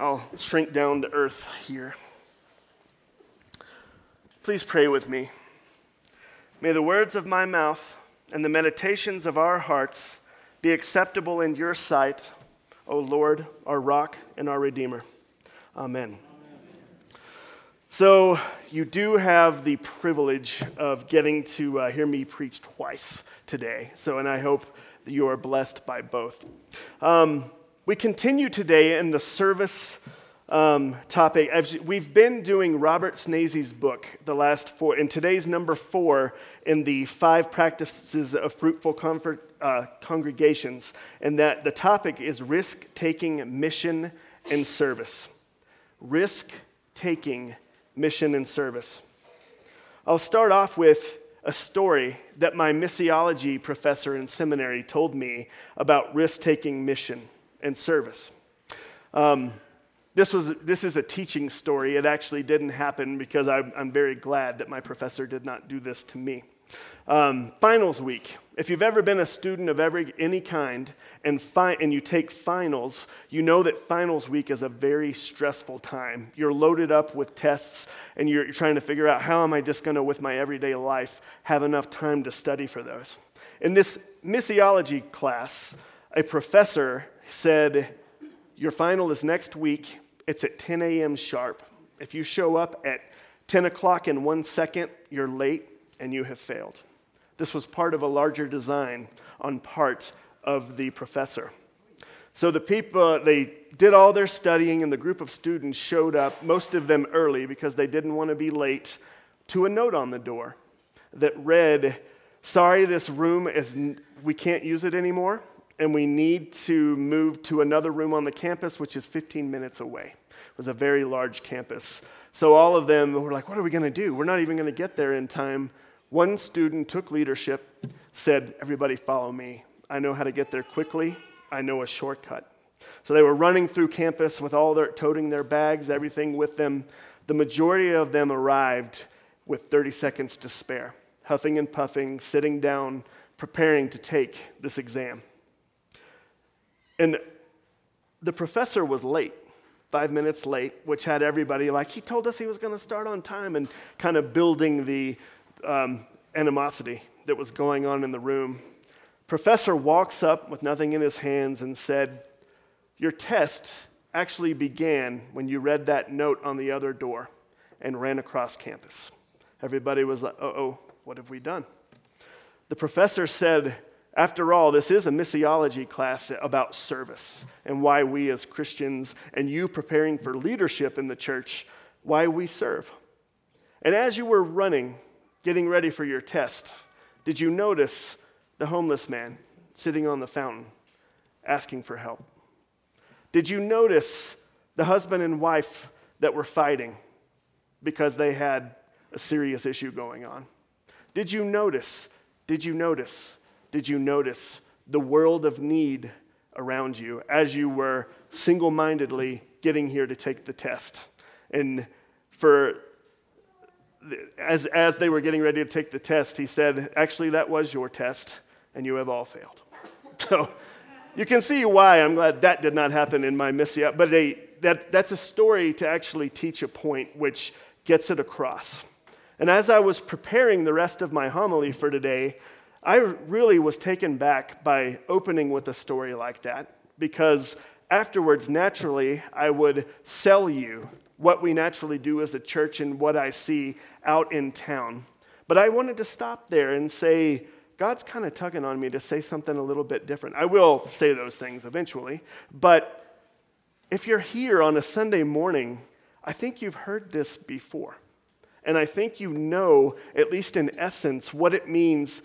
I'll shrink down to earth here. Please pray with me. May the words of my mouth and the meditations of our hearts be acceptable in your sight, O Lord, our rock and our redeemer. Amen. So, you do have the privilege of getting to uh, hear me preach twice today. So, and I hope that you are blessed by both. Um, we continue today in the service um, topic. We've been doing Robert Schnase's book, the last four, and today's number four in the five practices of fruitful comfort, uh, congregations, and that the topic is risk taking mission and service. Risk taking mission and service. I'll start off with a story that my missiology professor in seminary told me about risk taking mission and service. Um, this, was, this is a teaching story. It actually didn't happen because I'm, I'm very glad that my professor did not do this to me. Um, finals week. If you've ever been a student of every, any kind and, fi- and you take finals, you know that finals week is a very stressful time. You're loaded up with tests and you're, you're trying to figure out how am I just going to, with my everyday life, have enough time to study for those. In this missiology class, a professor said, Your final is next week. It's at 10 a.m. sharp. If you show up at 10 o'clock in one second, you're late and you have failed. This was part of a larger design on part of the professor. So the people, they did all their studying, and the group of students showed up, most of them early because they didn't want to be late, to a note on the door that read, Sorry, this room is, we can't use it anymore and we need to move to another room on the campus, which is 15 minutes away. It was a very large campus. So all of them were like, What are we going to do? We're not even going to get there in time. One student took leadership, said, Everybody follow me. I know how to get there quickly, I know a shortcut. So they were running through campus with all their, toting their bags, everything with them. The majority of them arrived with 30 seconds to spare, huffing and puffing, sitting down, preparing to take this exam. And the professor was late, five minutes late, which had everybody like, he told us he was going to start on time and kind of building the um, animosity that was going on in the room. Professor walks up with nothing in his hands and said, Your test actually began when you read that note on the other door and ran across campus. Everybody was like, uh oh, what have we done? The professor said, after all, this is a missiology class about service and why we as Christians and you preparing for leadership in the church, why we serve. And as you were running, getting ready for your test, did you notice the homeless man sitting on the fountain asking for help? Did you notice the husband and wife that were fighting because they had a serious issue going on? Did you notice? Did you notice did you notice the world of need around you as you were single mindedly getting here to take the test? And for as, as they were getting ready to take the test, he said, Actually, that was your test, and you have all failed. So you can see why I'm glad that did not happen in my Missia. But a, that, that's a story to actually teach a point which gets it across. And as I was preparing the rest of my homily for today, I really was taken back by opening with a story like that because afterwards, naturally, I would sell you what we naturally do as a church and what I see out in town. But I wanted to stop there and say, God's kind of tugging on me to say something a little bit different. I will say those things eventually, but if you're here on a Sunday morning, I think you've heard this before. And I think you know, at least in essence, what it means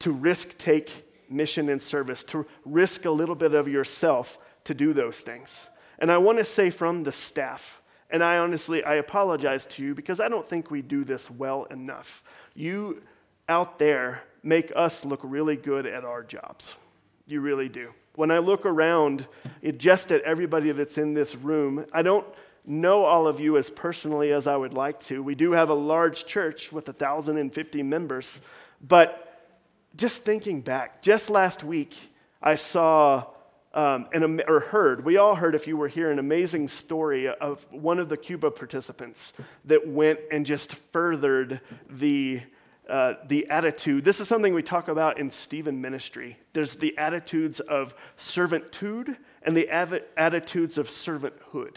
to risk take mission and service, to risk a little bit of yourself to do those things. And I want to say from the staff, and I honestly, I apologize to you because I don't think we do this well enough. You out there make us look really good at our jobs. You really do. When I look around, it, just at everybody that's in this room, I don't know all of you as personally as I would like to. We do have a large church with 1,050 members, but just thinking back, just last week, I saw um, an, or heard, we all heard, if you were here, an amazing story of one of the Cuba participants that went and just furthered the, uh, the attitude. This is something we talk about in Stephen ministry. There's the attitudes of servitude and the attitudes of servanthood.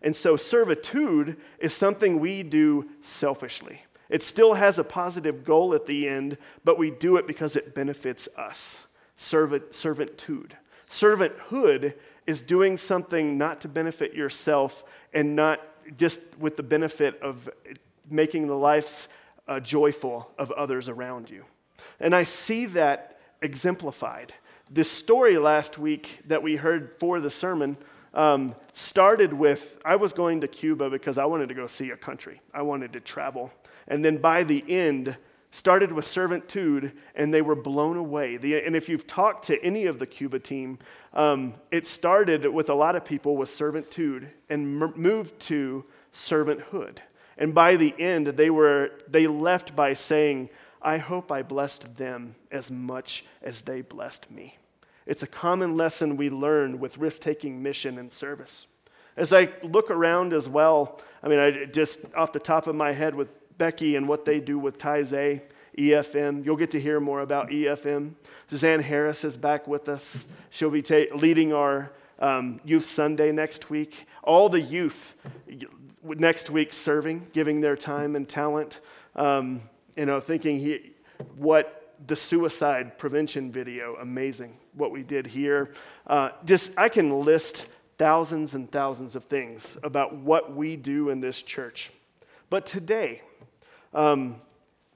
And so, servitude is something we do selfishly. It still has a positive goal at the end, but we do it because it benefits us. Servant, servanthood. Servanthood is doing something not to benefit yourself and not just with the benefit of making the lives uh, joyful of others around you. And I see that exemplified. This story last week that we heard for the sermon um, started with I was going to Cuba because I wanted to go see a country, I wanted to travel. And then by the end, started with servitude and they were blown away. The, and if you've talked to any of the Cuba team, um, it started with a lot of people with servitude and m- moved to servanthood. And by the end, they, were, they left by saying, I hope I blessed them as much as they blessed me. It's a common lesson we learn with risk taking mission and service. As I look around as well, I mean, I just off the top of my head with Becky and what they do with Taizé, EFM. You'll get to hear more about EFM. Suzanne Harris is back with us. She'll be ta- leading our um, Youth Sunday next week. All the youth next week serving, giving their time and talent. Um, you know, thinking he, what the suicide prevention video, amazing what we did here. Uh, just, I can list thousands and thousands of things about what we do in this church. But today, um,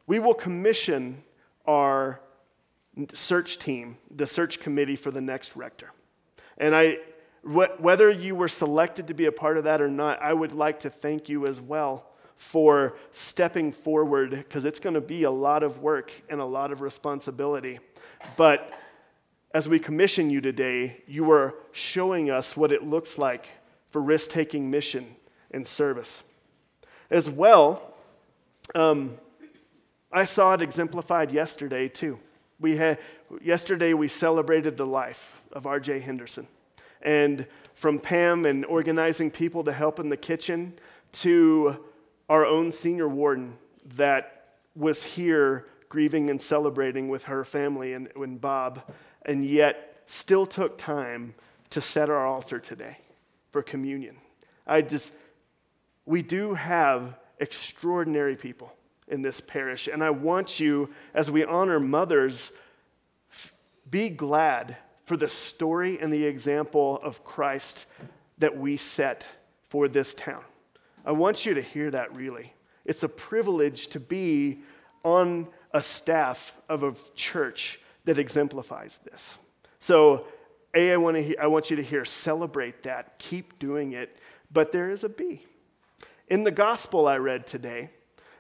we will commission our search team, the search committee for the next rector. And I, wh- whether you were selected to be a part of that or not, I would like to thank you as well for stepping forward because it's going to be a lot of work and a lot of responsibility. But as we commission you today, you are showing us what it looks like for risk taking mission and service. As well, um, I saw it exemplified yesterday too. We had, yesterday we celebrated the life of R.J. Henderson. And from Pam and organizing people to help in the kitchen to our own senior warden that was here grieving and celebrating with her family and, and Bob, and yet still took time to set our altar today for communion. I just, we do have extraordinary people in this parish. And I want you, as we honor mothers, be glad for the story and the example of Christ that we set for this town. I want you to hear that really. It's a privilege to be on a staff of a church that exemplifies this. So, A, I want, to hear, I want you to hear, celebrate that, keep doing it, but there is a B. In the gospel I read today,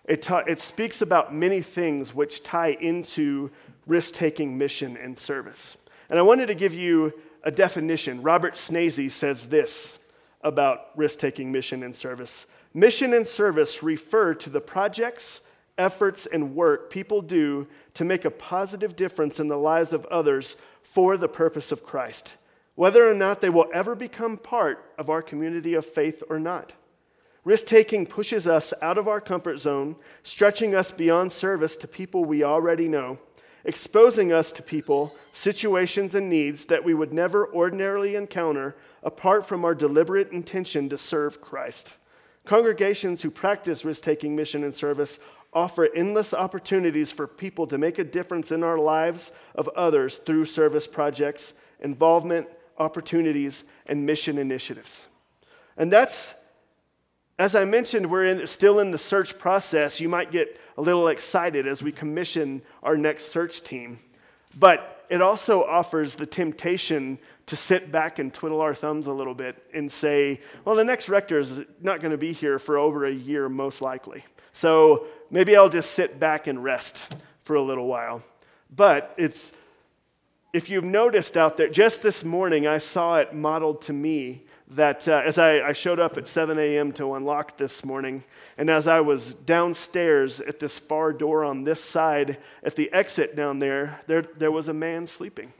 it, ta- it speaks about many things which tie into risk taking mission and service. And I wanted to give you a definition. Robert Schnase says this about risk taking mission and service Mission and service refer to the projects, efforts, and work people do to make a positive difference in the lives of others for the purpose of Christ, whether or not they will ever become part of our community of faith or not. Risk taking pushes us out of our comfort zone, stretching us beyond service to people we already know, exposing us to people, situations, and needs that we would never ordinarily encounter apart from our deliberate intention to serve Christ. Congregations who practice risk taking mission and service offer endless opportunities for people to make a difference in our lives of others through service projects, involvement, opportunities, and mission initiatives. And that's as I mentioned, we're in, still in the search process. You might get a little excited as we commission our next search team. But it also offers the temptation to sit back and twiddle our thumbs a little bit and say, well, the next rector is not going to be here for over a year, most likely. So maybe I'll just sit back and rest for a little while. But it's, if you've noticed out there, just this morning I saw it modeled to me that uh, as I, I, showed up at 7 a.m. to unlock this morning, and as I was downstairs at this far door on this side, at the exit down there, there, there was a man sleeping.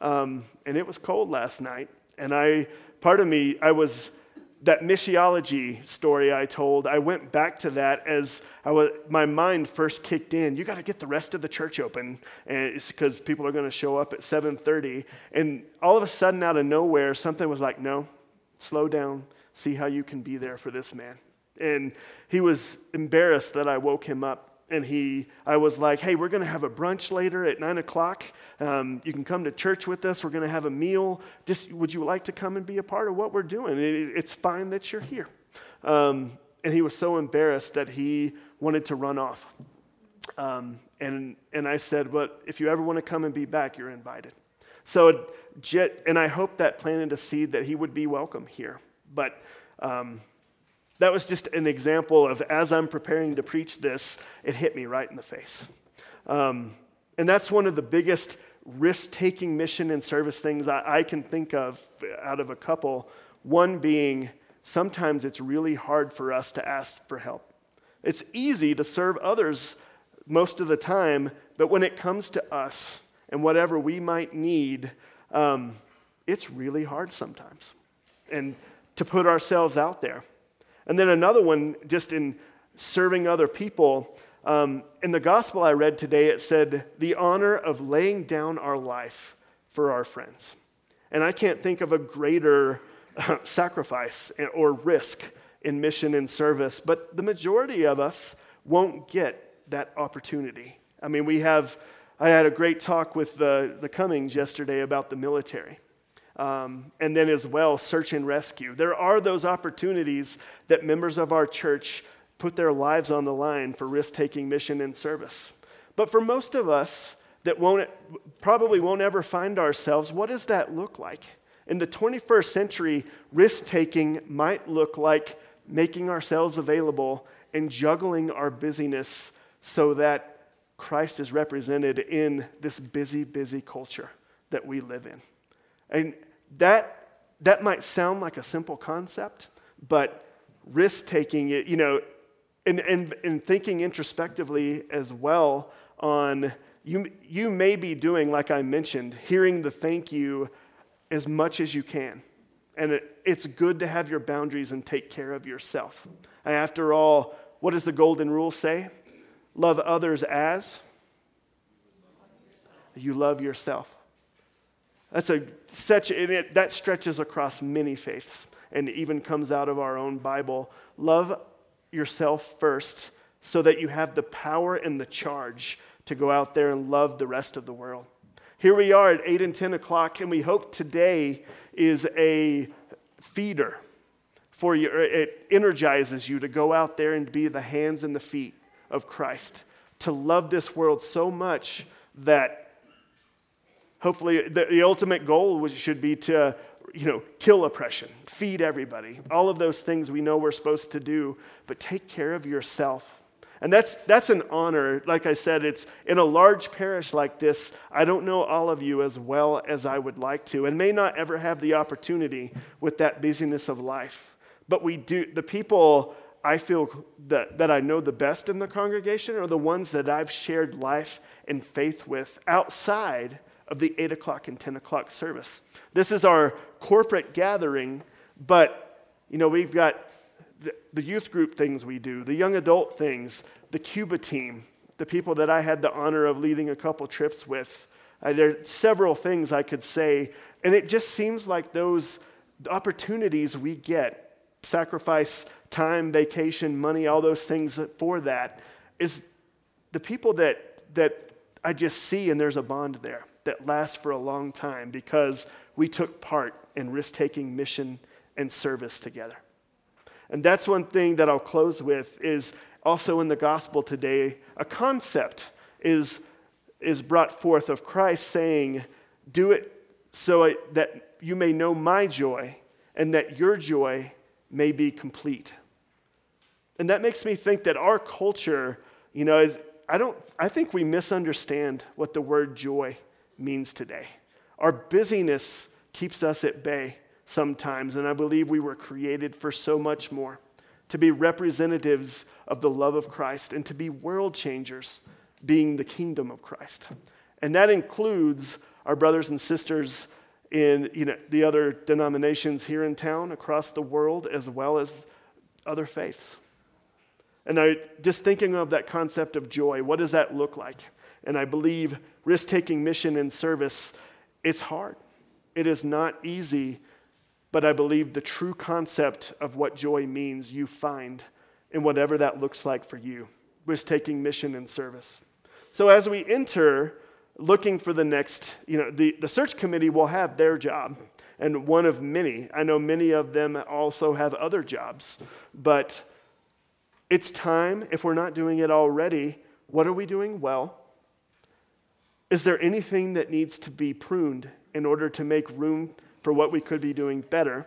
Um, and it was cold last night. And I, part of me, I was, that missiology story I told, I went back to that as I was, my mind first kicked in. You got to get the rest of the church open, because people are going to show up at 7:30. And all of a sudden, out of nowhere, something was like, "No, slow down. See how you can be there for this man." And he was embarrassed that I woke him up and he, I was like, hey, we're going to have a brunch later at nine o'clock. Um, you can come to church with us. We're going to have a meal. Just, would you like to come and be a part of what we're doing? It, it's fine that you're here. Um, and he was so embarrassed that he wanted to run off. Um, and, and I said, but if you ever want to come and be back, you're invited. So, and I hope that planted a seed that he would be welcome here. But um, that was just an example of as I'm preparing to preach this, it hit me right in the face. Um, and that's one of the biggest risk taking mission and service things I, I can think of out of a couple. One being sometimes it's really hard for us to ask for help. It's easy to serve others most of the time, but when it comes to us and whatever we might need, um, it's really hard sometimes. And to put ourselves out there. And then another one, just in serving other people. Um, in the gospel I read today, it said, the honor of laying down our life for our friends. And I can't think of a greater uh, sacrifice or risk in mission and service, but the majority of us won't get that opportunity. I mean, we have, I had a great talk with the, the Cummings yesterday about the military. Um, and then, as well, search and rescue. There are those opportunities that members of our church put their lives on the line for risk taking mission and service. But for most of us that won't, probably won't ever find ourselves, what does that look like? In the 21st century, risk taking might look like making ourselves available and juggling our busyness so that Christ is represented in this busy, busy culture that we live in. And that, that might sound like a simple concept, but risk taking, you know, and, and, and thinking introspectively as well on you, you may be doing, like I mentioned, hearing the thank you as much as you can. And it, it's good to have your boundaries and take care of yourself. And after all, what does the golden rule say? Love others as you love yourself. That's a such it, that stretches across many faiths and even comes out of our own Bible. Love yourself first so that you have the power and the charge to go out there and love the rest of the world. Here we are at 8 and 10 o'clock, and we hope today is a feeder for you. It energizes you to go out there and be the hands and the feet of Christ, to love this world so much that Hopefully, the, the ultimate goal should be to you know, kill oppression, feed everybody, all of those things we know we're supposed to do, but take care of yourself. And that's, that's an honor. Like I said, it's in a large parish like this, I don't know all of you as well as I would like to, and may not ever have the opportunity with that busyness of life. But we do, the people I feel that, that I know the best in the congregation are the ones that I've shared life and faith with outside of the 8 o'clock and 10 o'clock service. This is our corporate gathering, but, you know, we've got the, the youth group things we do, the young adult things, the Cuba team, the people that I had the honor of leading a couple trips with. Uh, there are several things I could say, and it just seems like those opportunities we get, sacrifice time, vacation, money, all those things for that, is the people that, that I just see and there's a bond there that lasts for a long time because we took part in risk taking mission and service together. And that's one thing that I'll close with is also in the gospel today, a concept is, is brought forth of Christ saying, Do it so that you may know my joy and that your joy may be complete. And that makes me think that our culture, you know, is, I, don't, I think we misunderstand what the word joy means today. Our busyness keeps us at bay sometimes, and I believe we were created for so much more to be representatives of the love of Christ and to be world changers, being the kingdom of Christ. And that includes our brothers and sisters in you know, the other denominations here in town, across the world, as well as other faiths. And I just thinking of that concept of joy, what does that look like? And I believe risk taking mission and service, it's hard. It is not easy, but I believe the true concept of what joy means you find in whatever that looks like for you. Risk taking mission and service. So as we enter looking for the next, you know, the, the search committee will have their job and one of many. I know many of them also have other jobs, but it's time, if we're not doing it already, what are we doing well? Is there anything that needs to be pruned in order to make room for what we could be doing better?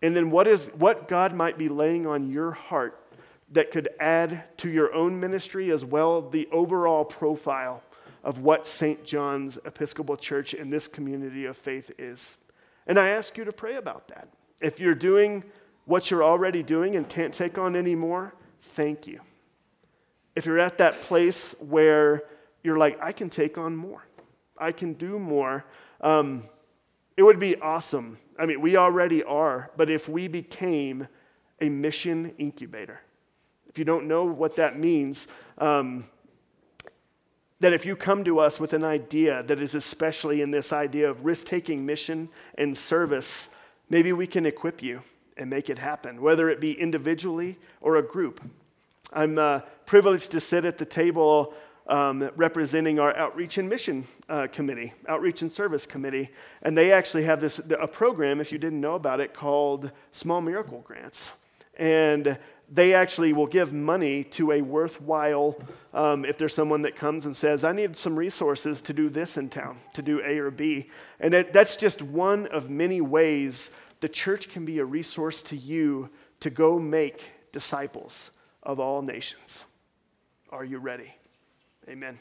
And then what is what God might be laying on your heart that could add to your own ministry as well the overall profile of what St. John's Episcopal Church in this community of faith is. And I ask you to pray about that. If you're doing what you're already doing and can't take on any more, thank you. If you're at that place where you're like, I can take on more, I can do more, um, it would be awesome. I mean, we already are, but if we became a mission incubator, if you don't know what that means, um, that if you come to us with an idea that is especially in this idea of risk taking mission and service, maybe we can equip you and make it happen, whether it be individually or a group. I'm uh, privileged to sit at the table um, representing our outreach and mission uh, committee, outreach and service committee, and they actually have this a program, if you didn't know about it, called Small Miracle Grants, and they actually will give money to a worthwhile, um, if there's someone that comes and says, I need some resources to do this in town, to do A or B. And it, that's just one of many ways the church can be a resource to you to go make disciples of all nations. Are you ready? Amen.